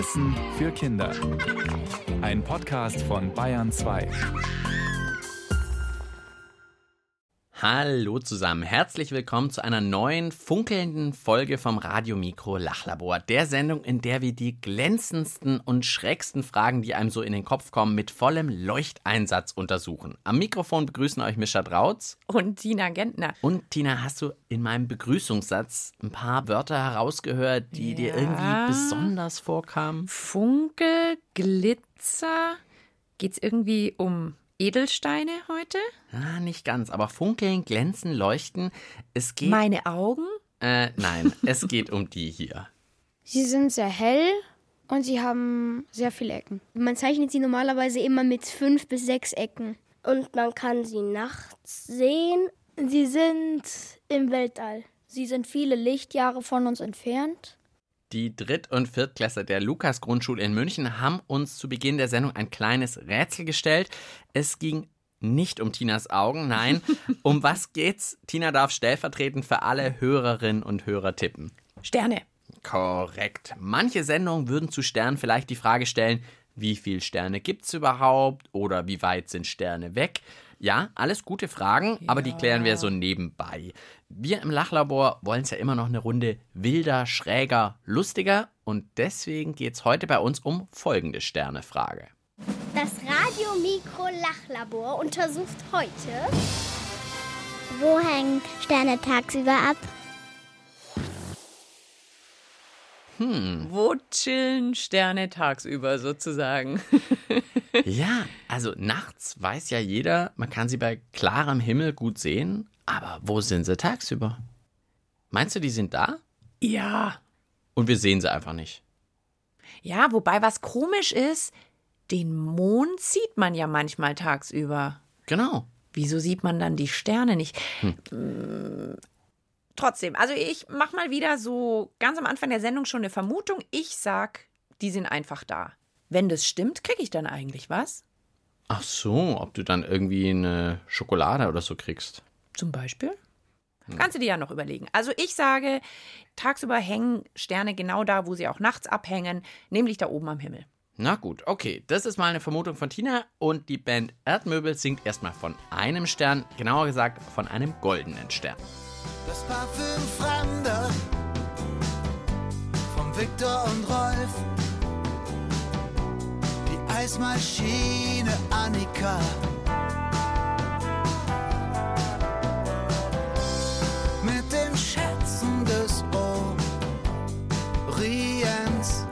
Wissen für Kinder. Ein Podcast von Bayern 2. Hallo zusammen, herzlich willkommen zu einer neuen funkelnden Folge vom Radiomikro Lachlabor, der Sendung, in der wir die glänzendsten und schrägsten Fragen, die einem so in den Kopf kommen, mit vollem Leuchteinsatz untersuchen. Am Mikrofon begrüßen euch Mischa Drautz und Tina Gentner. Und Tina, hast du in meinem Begrüßungssatz ein paar Wörter herausgehört, die ja. dir irgendwie besonders vorkamen? Funkel, Glitzer. Geht's irgendwie um Edelsteine heute? Ah, nicht ganz, aber funkeln, glänzen, leuchten. Es geht. Meine Augen? Äh, nein, es geht um die hier. Sie sind sehr hell und sie haben sehr viele Ecken. Man zeichnet sie normalerweise immer mit fünf bis sechs Ecken. Und man kann sie nachts sehen. Sie sind im Weltall. Sie sind viele Lichtjahre von uns entfernt. Die Dritt- und Viertklässler der Lukas-Grundschule in München haben uns zu Beginn der Sendung ein kleines Rätsel gestellt. Es ging nicht um Tinas Augen, nein. um was geht's? Tina darf stellvertretend für alle Hörerinnen und Hörer tippen. Sterne. Korrekt. Manche Sendungen würden zu Sternen vielleicht die Frage stellen, wie viele Sterne gibt's überhaupt oder wie weit sind Sterne weg? Ja, alles gute Fragen, ja. aber die klären wir so nebenbei. Wir im Lachlabor wollen es ja immer noch eine Runde wilder, schräger, lustiger und deswegen geht es heute bei uns um folgende Sternefrage. Das Radiomikro-Lachlabor untersucht heute, wo hängen Sterne tagsüber ab? Hm. Wo chillen Sterne tagsüber sozusagen? ja, also nachts weiß ja jeder, man kann sie bei klarem Himmel gut sehen, aber wo sind sie tagsüber? Meinst du, die sind da? Ja. Und wir sehen sie einfach nicht. Ja, wobei was komisch ist, den Mond sieht man ja manchmal tagsüber. Genau. Wieso sieht man dann die Sterne nicht? Hm. hm trotzdem, also ich mache mal wieder so ganz am Anfang der Sendung schon eine Vermutung. Ich sag, die sind einfach da. Wenn das stimmt, kriege ich dann eigentlich was? Ach so, ob du dann irgendwie eine Schokolade oder so kriegst. Zum Beispiel? Hm. Kannst du dir ja noch überlegen. Also ich sage, tagsüber hängen Sterne genau da, wo sie auch nachts abhängen, nämlich da oben am Himmel. Na gut, okay. Das ist mal eine Vermutung von Tina und die Band Erdmöbel singt erstmal von einem Stern, genauer gesagt von einem goldenen Stern das Parfüm Fremder vom Viktor und Rolf, Eismaschine Annika. Mit den Schätzen des Orients.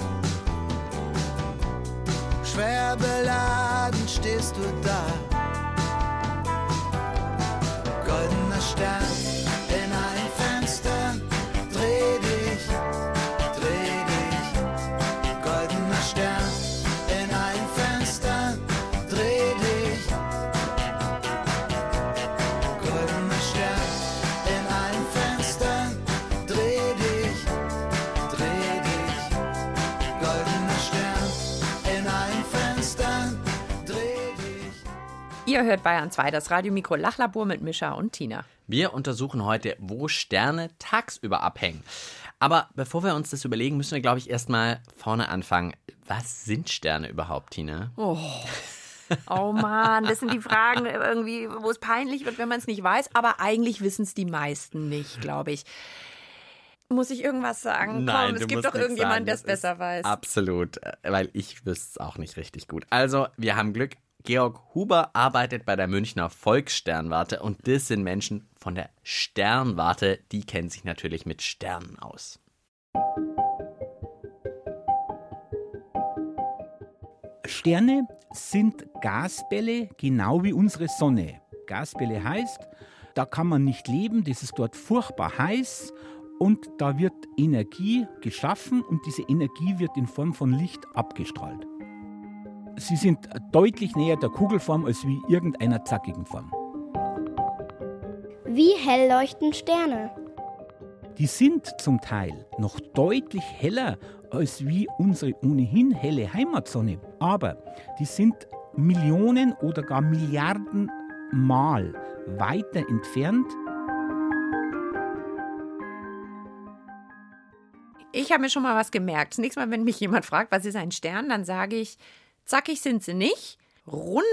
Schwer beladen stehst du da. Ihr hört Bayern 2, das Radiomikro Lachlabor mit Mischa und Tina. Wir untersuchen heute, wo Sterne tagsüber abhängen. Aber bevor wir uns das überlegen, müssen wir, glaube ich, erstmal vorne anfangen. Was sind Sterne überhaupt, Tina? Oh. Oh Mann, das sind die Fragen irgendwie, wo es peinlich wird, wenn man es nicht weiß. Aber eigentlich wissen es die meisten nicht, glaube ich. Muss ich irgendwas sagen? Nein, Komm, es gibt doch irgendjemanden, der es besser weiß. Absolut, äh, weil ich wüsste es auch nicht richtig gut. Also, wir haben Glück. Georg Huber arbeitet bei der Münchner Volkssternwarte und das sind Menschen von der Sternwarte, die kennen sich natürlich mit Sternen aus. Sterne sind Gasbälle, genau wie unsere Sonne. Gasbälle heißt, da kann man nicht leben, das ist dort furchtbar heiß und da wird Energie geschaffen und diese Energie wird in Form von Licht abgestrahlt. Sie sind deutlich näher der Kugelform als wie irgendeiner zackigen Form. Wie hell leuchten Sterne? Die sind zum Teil noch deutlich heller als wie unsere ohnehin helle Heimatsonne. Aber die sind Millionen oder gar Milliarden Mal weiter entfernt Ich habe mir schon mal was gemerkt. Das nächste Mal, wenn mich jemand fragt, was ist ein Stern, dann sage ich, zackig sind sie nicht. Runde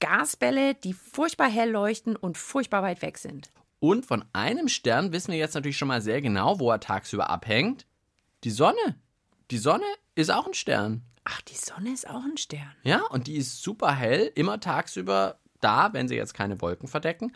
Gasbälle, die furchtbar hell leuchten und furchtbar weit weg sind. Und von einem Stern wissen wir jetzt natürlich schon mal sehr genau, wo er tagsüber abhängt. Die Sonne. Die Sonne ist auch ein Stern. Ach, die Sonne ist auch ein Stern. Ja, und die ist super hell, immer tagsüber da, wenn sie jetzt keine Wolken verdecken.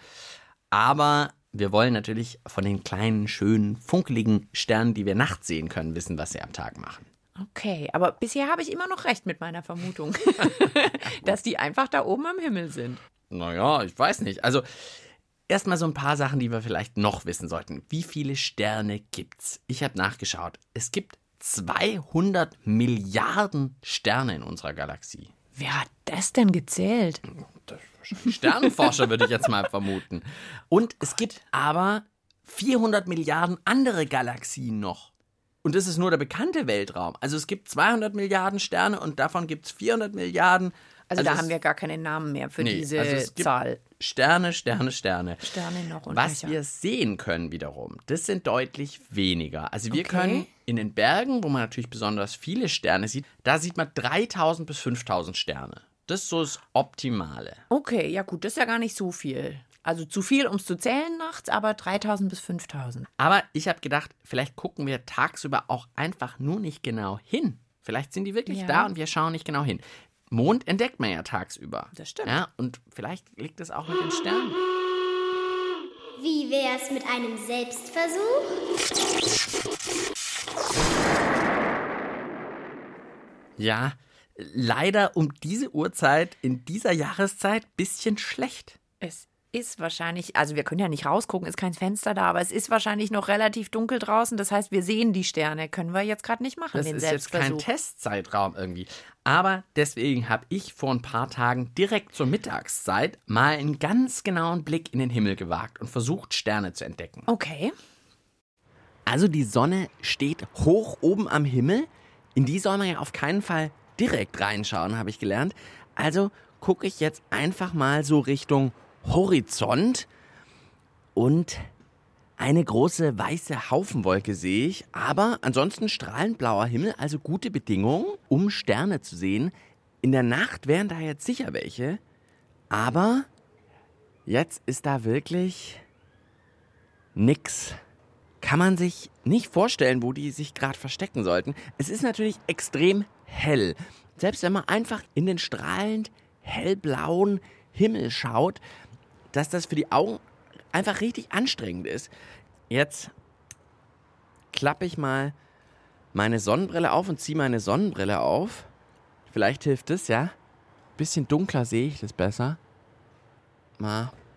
Aber wir wollen natürlich von den kleinen, schönen, funkeligen Sternen, die wir nachts sehen können, wissen, was sie am Tag machen. Okay, aber bisher habe ich immer noch recht mit meiner Vermutung, dass die einfach da oben am Himmel sind. Naja, ich weiß nicht. Also, erstmal so ein paar Sachen, die wir vielleicht noch wissen sollten. Wie viele Sterne gibt's? Ich habe nachgeschaut. Es gibt 200 Milliarden Sterne in unserer Galaxie. Wer hat das denn gezählt? Sternenforscher würde ich jetzt mal vermuten. Und es gibt aber 400 Milliarden andere Galaxien noch. Und das ist nur der bekannte Weltraum. Also es gibt 200 Milliarden Sterne und davon gibt es 400 Milliarden. Also, da es- haben wir gar keine Namen mehr für Nee, diese also Zahl. Sterne, Sterne, Sterne. Sterne noch und Was wir sehen können wiederum, das sind deutlich weniger. Also wir Okay. können in den Bergen, wo man natürlich besonders viele Sterne sieht, da sieht man 3000 bis 5000 Sterne. Das ist so das Optimale. Okay, ja gut, das ist ja gar nicht so viel. Also zu viel, um es zu zählen nachts, aber 3000 bis 5000. Aber ich habe gedacht, vielleicht gucken wir tagsüber auch einfach nur nicht genau hin. Vielleicht sind die wirklich Ja. da und wir schauen nicht genau hin. Mond entdeckt man ja tagsüber. Das stimmt. Ja, und vielleicht liegt es auch mit den Sternen. Wie wär's mit einem Selbstversuch? Ja, leider um diese Uhrzeit, in dieser Jahreszeit, bisschen schlecht. Es ist wahrscheinlich, also wir können ja nicht rausgucken, ist kein Fenster da, aber es ist wahrscheinlich noch relativ dunkel draußen. Das heißt, wir sehen die Sterne. Können wir jetzt gerade nicht machen, Das den ist jetzt kein. Testzeitraum irgendwie. Aber deswegen habe ich vor ein paar Tagen direkt zur Mittagszeit mal einen ganz genauen Blick in den Himmel gewagt und versucht, Sterne zu entdecken. Okay. Also die Sonne steht hoch oben am Himmel. In die soll man ja auf keinen Fall direkt reinschauen, habe ich gelernt. Also gucke ich jetzt einfach mal so Richtung Horizont und eine große weiße Haufenwolke sehe ich, aber ansonsten strahlend blauer Himmel, also gute Bedingungen, um Sterne zu sehen. In der Nacht wären da jetzt sicher welche, aber jetzt ist da wirklich nix kann man sich nicht vorstellen, wo die sich gerade verstecken sollten. Es ist natürlich extrem hell. Selbst wenn man einfach in den strahlend hellblauen Himmel schaut, dass das für die Augen einfach richtig anstrengend ist. Jetzt klappe ich mal meine Sonnenbrille auf und ziehe meine Sonnenbrille auf. Vielleicht hilft es, ja? Bisschen dunkler sehe ich das besser.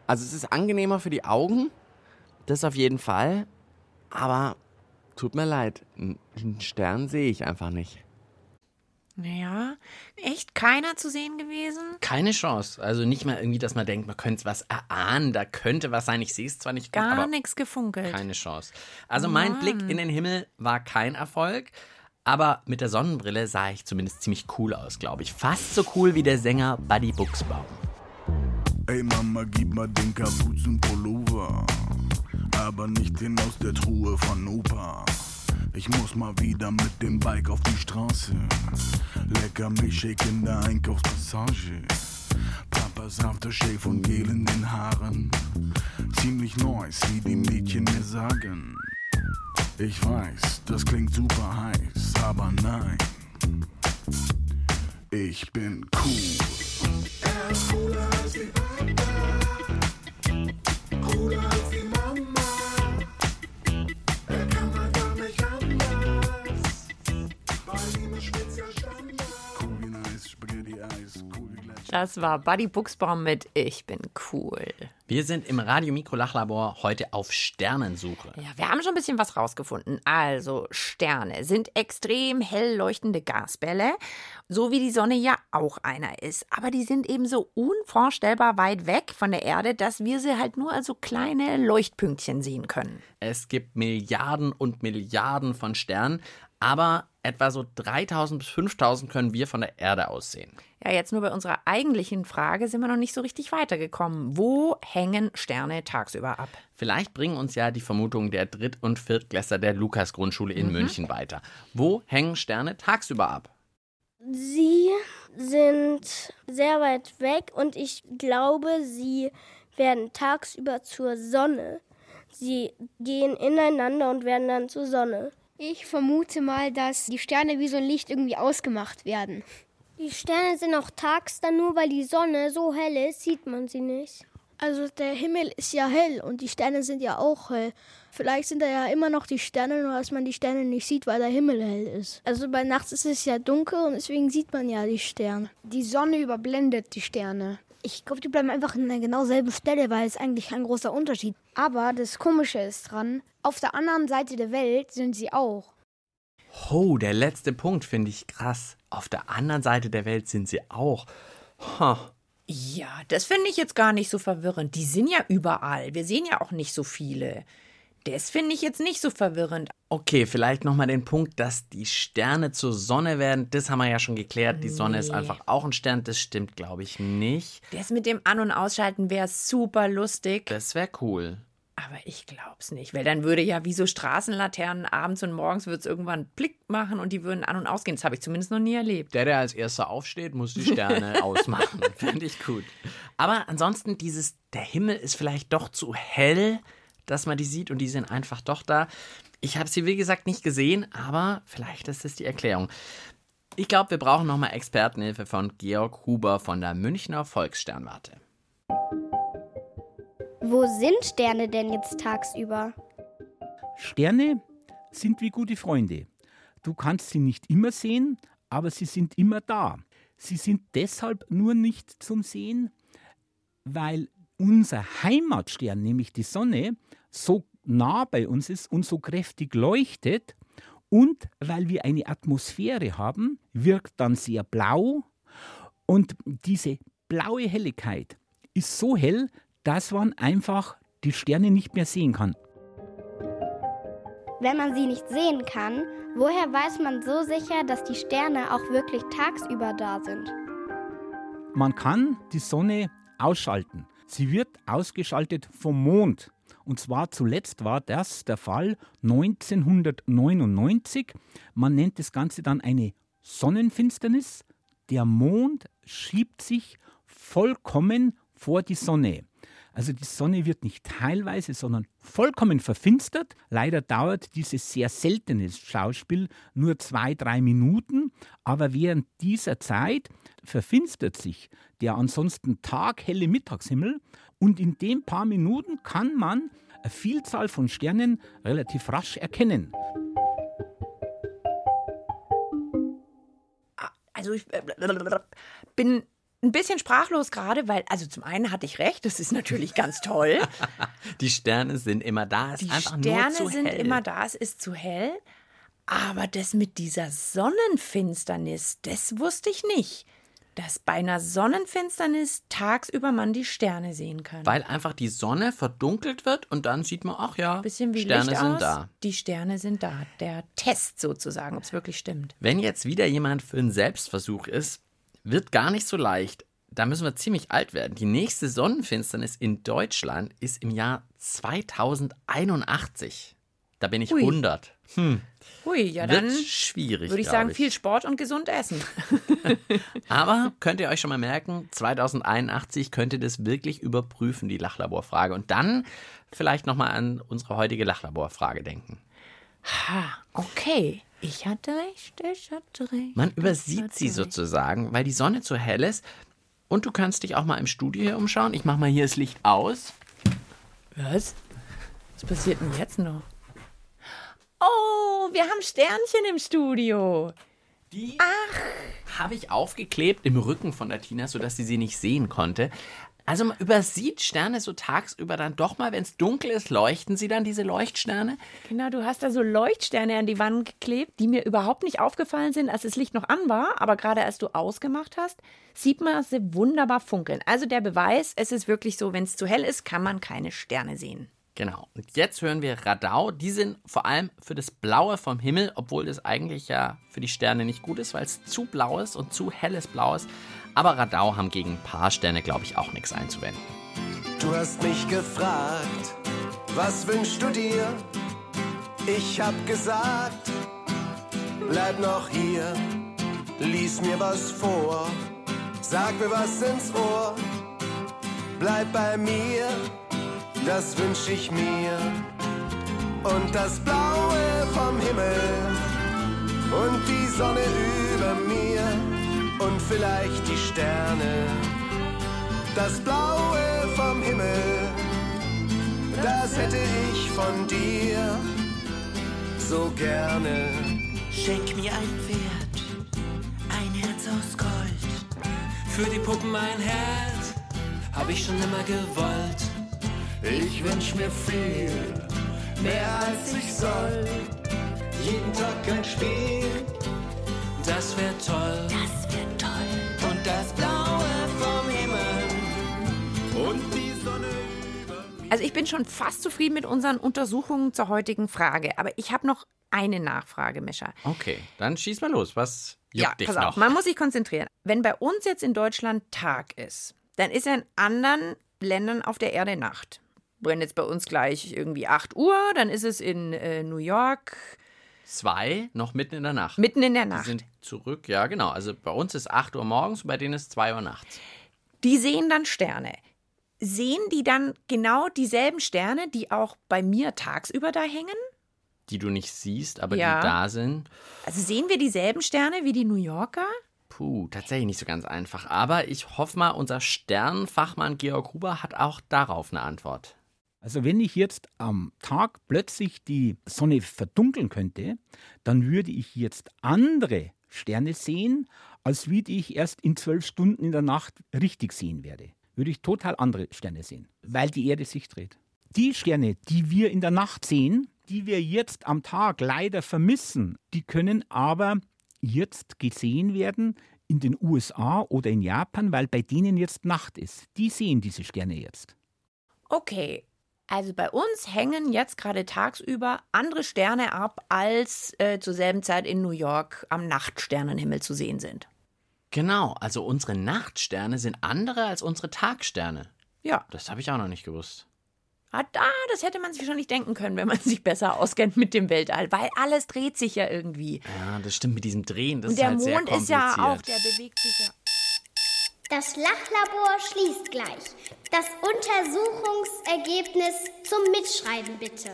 Also es ist angenehmer für die Augen. Das auf jeden Fall. Aber tut mir leid, einen Stern sehe ich einfach nicht. Naja, echt keiner zu sehen gewesen? Keine Chance. Also nicht mal irgendwie, dass man denkt, man könnte was erahnen, da könnte was sein. Ich sehe es zwar nicht gut, Gar aber nichts gefunkelt. keine Chance. Also mein Blick in den Himmel war kein Erfolg. Aber mit der Sonnenbrille sah ich zumindest ziemlich cool aus, glaube ich. Fast so cool wie der Sänger Buddy Buchsbaum. Ey Mama, gib mal den Kapuzenpullover, aber nicht den aus der Truhe von Opa. Ich muss mal wieder mit dem Bike auf die Straße. Lecker Milchshake in der Einkaufspassage. Papas Aftershave und Gel in den Haaren. Ziemlich nice, wie die Mädchen mir sagen. Ich weiß, das klingt super heiß, aber nein. Ich bin cool. Cool Das war Buddy Buchsbaum mit Ich bin cool. Wir sind im Radio Mikro Lachlabor heute auf Sternensuche. Ja, wir haben schon ein bisschen was rausgefunden. Also, Sterne sind extrem hell leuchtende Gasbälle, so wie die Sonne ja auch einer ist. Aber die sind eben so unvorstellbar weit weg von der Erde, dass wir sie halt nur als so kleine Leuchtpünktchen sehen können. Es gibt Milliarden und Milliarden von Sternen, aber etwa so 3000 bis 5000 können wir von der Erde aus sehen. Ja, jetzt nur bei unserer eigentlichen Frage sind wir noch nicht so richtig weitergekommen. Wo hängen Sterne tagsüber ab? Vielleicht bringen uns ja die Vermutungen der Dritt- und Viertklässler der Lukas-Grundschule in Mhm. München weiter. Wo hängen Sterne tagsüber ab? Sie sind sehr weit weg und ich glaube, sie werden tagsüber zur Sonne. Sie gehen ineinander und werden dann zur Sonne. Ich vermute mal, dass die Sterne wie so ein Licht irgendwie ausgemacht werden. Die Sterne sind auch tags dann nur, weil die Sonne so hell ist, sieht man sie nicht. Also der Himmel ist ja hell und die Sterne sind ja auch hell. Vielleicht sind da ja immer noch die Sterne, nur dass man die Sterne nicht sieht, weil der Himmel hell ist. Also bei nachts ist es ja dunkel und deswegen sieht man ja die Sterne. Die Sonne überblendet die Sterne. Ich glaube, die bleiben einfach an der genau selben Stelle, weil es eigentlich kein großer Unterschied. Aber das Komische ist dran, auf der anderen Seite der Welt sind sie auch. Oh, der letzte Punkt finde ich krass. Auf der anderen Seite der Welt sind sie auch. Huh. Ja, das finde ich jetzt gar nicht so verwirrend. Die sind ja überall. Wir sehen ja auch nicht so viele. Das finde ich jetzt nicht so verwirrend. Okay, vielleicht nochmal den Punkt, dass die Sterne zur Sonne werden. Das haben wir ja schon geklärt. Die Sonne ist Nee. einfach auch ein Stern. Das stimmt, glaube ich, nicht. Das mit dem An- und Ausschalten wäre super lustig. Das wäre cool. Aber ich glaub's nicht, weil dann würde ja wie so Straßenlaternen abends und morgens wird es irgendwann Blick machen und die würden an- und ausgehen. Das habe ich zumindest noch nie erlebt. Der, der als erster aufsteht, muss die Sterne ausmachen. Fände ich gut. Aber ansonsten, dieses, der Himmel ist vielleicht doch zu hell, dass man die sieht und die sind einfach doch da. Ich habe sie, wie gesagt, nicht gesehen, aber vielleicht ist das die Erklärung. Ich glaube, wir brauchen nochmal Expertenhilfe von Georg Huber von der Münchner Volkssternwarte. Wo sind Sterne denn jetzt tagsüber? Sterne sind wie gute Freunde. Du kannst sie nicht immer sehen, aber sie sind immer da. Sie sind deshalb nur nicht zum Sehen, weil unser Heimatstern, nämlich die Sonne, so nah bei uns ist und so kräftig leuchtet und weil wir eine Atmosphäre haben, wirkt dann sehr blau und diese blaue Helligkeit ist so hell, dass man einfach die Sterne nicht mehr sehen kann. Wenn man sie nicht sehen kann, woher weiß man so sicher, dass die Sterne auch wirklich tagsüber da sind? Man kann die Sonne ausschalten. Sie wird ausgeschaltet vom Mond. Und zwar zuletzt war das der Fall 1999. Man nennt das Ganze dann eine Sonnenfinsternis. Der Mond schiebt sich vollkommen vor die Sonne. Also die Sonne wird nicht teilweise, sondern vollkommen verfinstert. Leider dauert dieses sehr seltene Schauspiel nur zwei, drei Minuten. Aber während dieser Zeit verfinstert sich der ansonsten taghelle Mittagshimmel. Und in den paar Minuten kann man eine Vielzahl von Sternen relativ rasch erkennen. Also ich äh, bin ein bisschen sprachlos gerade, weil, also zum einen hatte ich recht, das ist natürlich ganz toll. Die Sterne sind immer da. Es Die ist einfach Sterne nur zu sind hell. immer da, es ist zu hell. Aber das mit dieser Sonnenfinsternis, das wusste ich nicht. Dass bei einer Sonnenfinsternis tagsüber man die Sterne sehen kann. Weil einfach die Sonne verdunkelt wird und dann sieht man, ach ja, Bisschen wie Sterne Licht sind aus. da. Die Sterne sind da. Der Test sozusagen, ob es wirklich stimmt. Wenn jetzt wieder jemand für einen Selbstversuch ist, wird gar nicht so leicht. Da müssen wir ziemlich alt werden. Die nächste Sonnenfinsternis in Deutschland ist im Jahr 2081. Da bin ich Ui. 100. Hm. Hui, ja Wird dann schwierig. würde ich sagen, viel Sport und gesund essen. Aber könnt ihr euch schon mal merken, 2081 könnt ihr das wirklich überprüfen, die Lachlaborfrage. Und dann vielleicht nochmal an unsere heutige Lachlaborfrage denken. Ha, okay. Ich hatte recht, ich hatte recht. Man übersieht sie recht. sozusagen, weil die Sonne zu hell ist. Und du kannst dich auch mal im Studio hier umschauen. Ich mache mal hier das Licht aus. Was? Was passiert denn jetzt noch? Oh, wir haben Sternchen im Studio. Die habe ich aufgeklebt im Rücken von der Tina, sodass sie sie nicht sehen konnte. Also man übersieht Sterne so tagsüber dann doch mal, wenn es dunkel ist, leuchten sie dann diese Leuchtsterne. Genau, du hast da so Leuchtsterne an die Wand geklebt, die mir überhaupt nicht aufgefallen sind, als das Licht noch an war. Aber gerade als du ausgemacht hast, sieht man sie wunderbar funkeln. Also der Beweis, es ist wirklich so, wenn es zu hell ist, kann man keine Sterne sehen. Genau. Und jetzt hören wir Radau. Die sind vor allem für das Blaue vom Himmel, obwohl das eigentlich ja für die Sterne nicht gut ist, weil es zu blau ist und zu helles Blau ist. Aber Radau haben gegen ein paar Sterne, glaube ich, auch nichts einzuwenden. Du hast mich gefragt, was wünschst du dir? Ich hab gesagt, bleib noch hier, lies mir was vor, sag mir was ins Ohr, bleib bei mir, das wünsch ich mir. Und das Blaue vom Himmel und die Sonne über vielleicht die Sterne. Das Blaue vom Himmel, das hätte ich von dir so gerne. Schenk mir ein Pferd, ein Herz aus Gold. Für die Puppen ein Herz, hab ich schon immer gewollt. Ich wünsch mir viel, mehr als ich soll. Jeden Tag ein Spiel, Das wär toll. Das wird toll. Das Blaue vom Himmel. und die Sonne Also ich bin schon fast zufrieden mit unseren Untersuchungen zur heutigen Frage. Aber ich habe noch eine Nachfrage, Mischa. Okay, dann schieß mal los. Was juckt ja, dich pass noch? auf, man muss sich konzentrieren. Wenn bei uns jetzt in Deutschland Tag ist, dann ist ja in anderen Ländern auf der Erde Nacht. Wenn jetzt bei uns gleich irgendwie 8 Uhr, dann ist es in äh, New York Zwei, noch mitten in der Nacht. mitten in der Die Nacht. sind zurück, ja genau. Also bei uns ist 8 Uhr morgens, bei denen ist 2 Uhr nachts. Die sehen dann Sterne. Sehen die dann genau dieselben Sterne, die auch bei mir tagsüber da hängen? Die du nicht siehst, aber Ja. die da sind. Also sehen wir dieselben Sterne wie die New Yorker? Puh, tatsächlich nicht so ganz einfach. Aber ich hoffe mal, unser Sternfachmann Georg Huber hat auch darauf eine Antwort. Also wenn ich jetzt am Tag plötzlich die Sonne verdunkeln könnte, dann würde ich jetzt andere Sterne sehen, als wie die ich erst in zwölf Stunden in der Nacht richtig sehen werde. Würde ich total andere Sterne sehen, weil die Erde sich dreht. Die Sterne, die wir in der Nacht sehen, die wir jetzt am Tag leider vermissen, die können aber jetzt gesehen werden in den USA oder in Japan, weil bei denen jetzt Nacht ist. Die sehen diese Sterne jetzt. Okay, also bei uns hängen jetzt gerade tagsüber andere Sterne ab, als äh, zur selben Zeit in New York am Nachtsternenhimmel zu sehen sind. Genau, also unsere Nachtsterne sind andere als unsere Tagsterne. Ja, Das habe ich auch noch nicht gewusst. ah, da, das hätte man sich schon nicht denken können, wenn man sich besser auskennt mit dem Weltall, weil alles dreht sich ja irgendwie. Ja, das stimmt mit diesem Drehen. Das Und der ist halt sehr Mond ist ja kompliziert. auch, der bewegt sich ja. Das Lachlabor schließt gleich. Das Untersuchungsergebnis zum Mitschreiben bitte.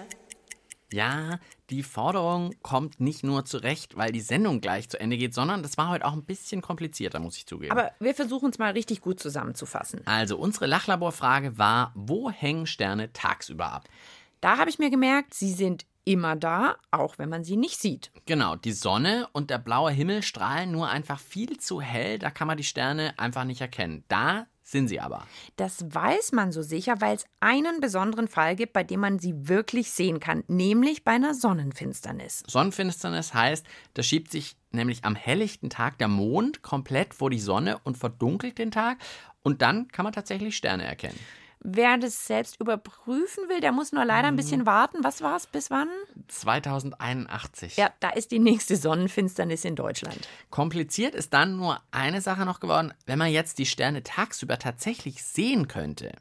Ja, die Forderung kommt nicht nur zurecht, weil die Sendung gleich zu Ende geht, sondern das war heute auch ein bisschen komplizierter, muss ich zugeben. Aber wir versuchen es mal richtig gut zusammenzufassen. also, unsere Lachlaborfrage war: Wo hängen Sterne tagsüber ab? Da habe ich mir gemerkt, sie sind immer da, auch wenn man sie nicht sieht. Genau, die Sonne und der blaue Himmel strahlen nur einfach viel zu hell, da kann man die Sterne einfach nicht erkennen. Da sind sie aber. Das weiß man so sicher, weil es einen besonderen Fall gibt, bei dem man sie wirklich sehen kann, nämlich bei einer Sonnenfinsternis. Sonnenfinsternis heißt, da schiebt sich nämlich am helllichten Tag der Mond komplett vor die Sonne und verdunkelt den Tag und dann kann man tatsächlich Sterne erkennen. Wer das selbst überprüfen will, der muss nur leider ein bisschen warten. Was war es? Bis wann? 2081. Ja, da ist die nächste Sonnenfinsternis in Deutschland. Kompliziert ist dann nur eine Sache noch geworden. Wenn man jetzt die Sterne tagsüber tatsächlich sehen könnte,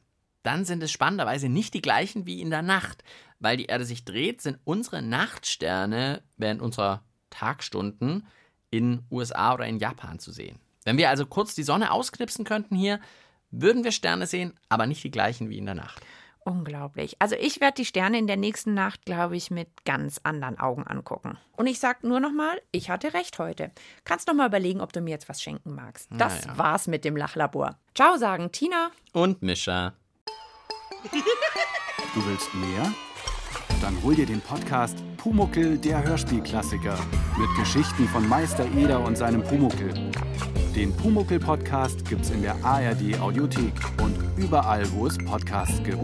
dann sind es spannenderweise nicht die gleichen wie in der Nacht. Weil die Erde sich dreht, sind unsere Nachtsterne während unserer Tagstunden in USA oder in Japan zu sehen. Wenn wir also kurz die Sonne ausknipsen könnten hier, würden wir Sterne sehen, aber nicht die gleichen wie in der Nacht. Unglaublich. Also ich werde die Sterne in der nächsten Nacht, glaube ich, mit ganz anderen Augen angucken. Und ich sag nur noch mal, ich hatte recht heute. Kannst noch mal überlegen, ob du mir jetzt was schenken magst. Das Naja. war's mit dem Lachlabor. Ciao sagen Tina. Und Mischa. Du willst mehr? Dann hol dir den Podcast Pumuckel, der Hörspielklassiker. Mit Geschichten von Meister Eder und seinem Pumuckel. Den Pumuckel-Podcast gibt's in der ARD Audiothek und überall, wo es Podcasts gibt.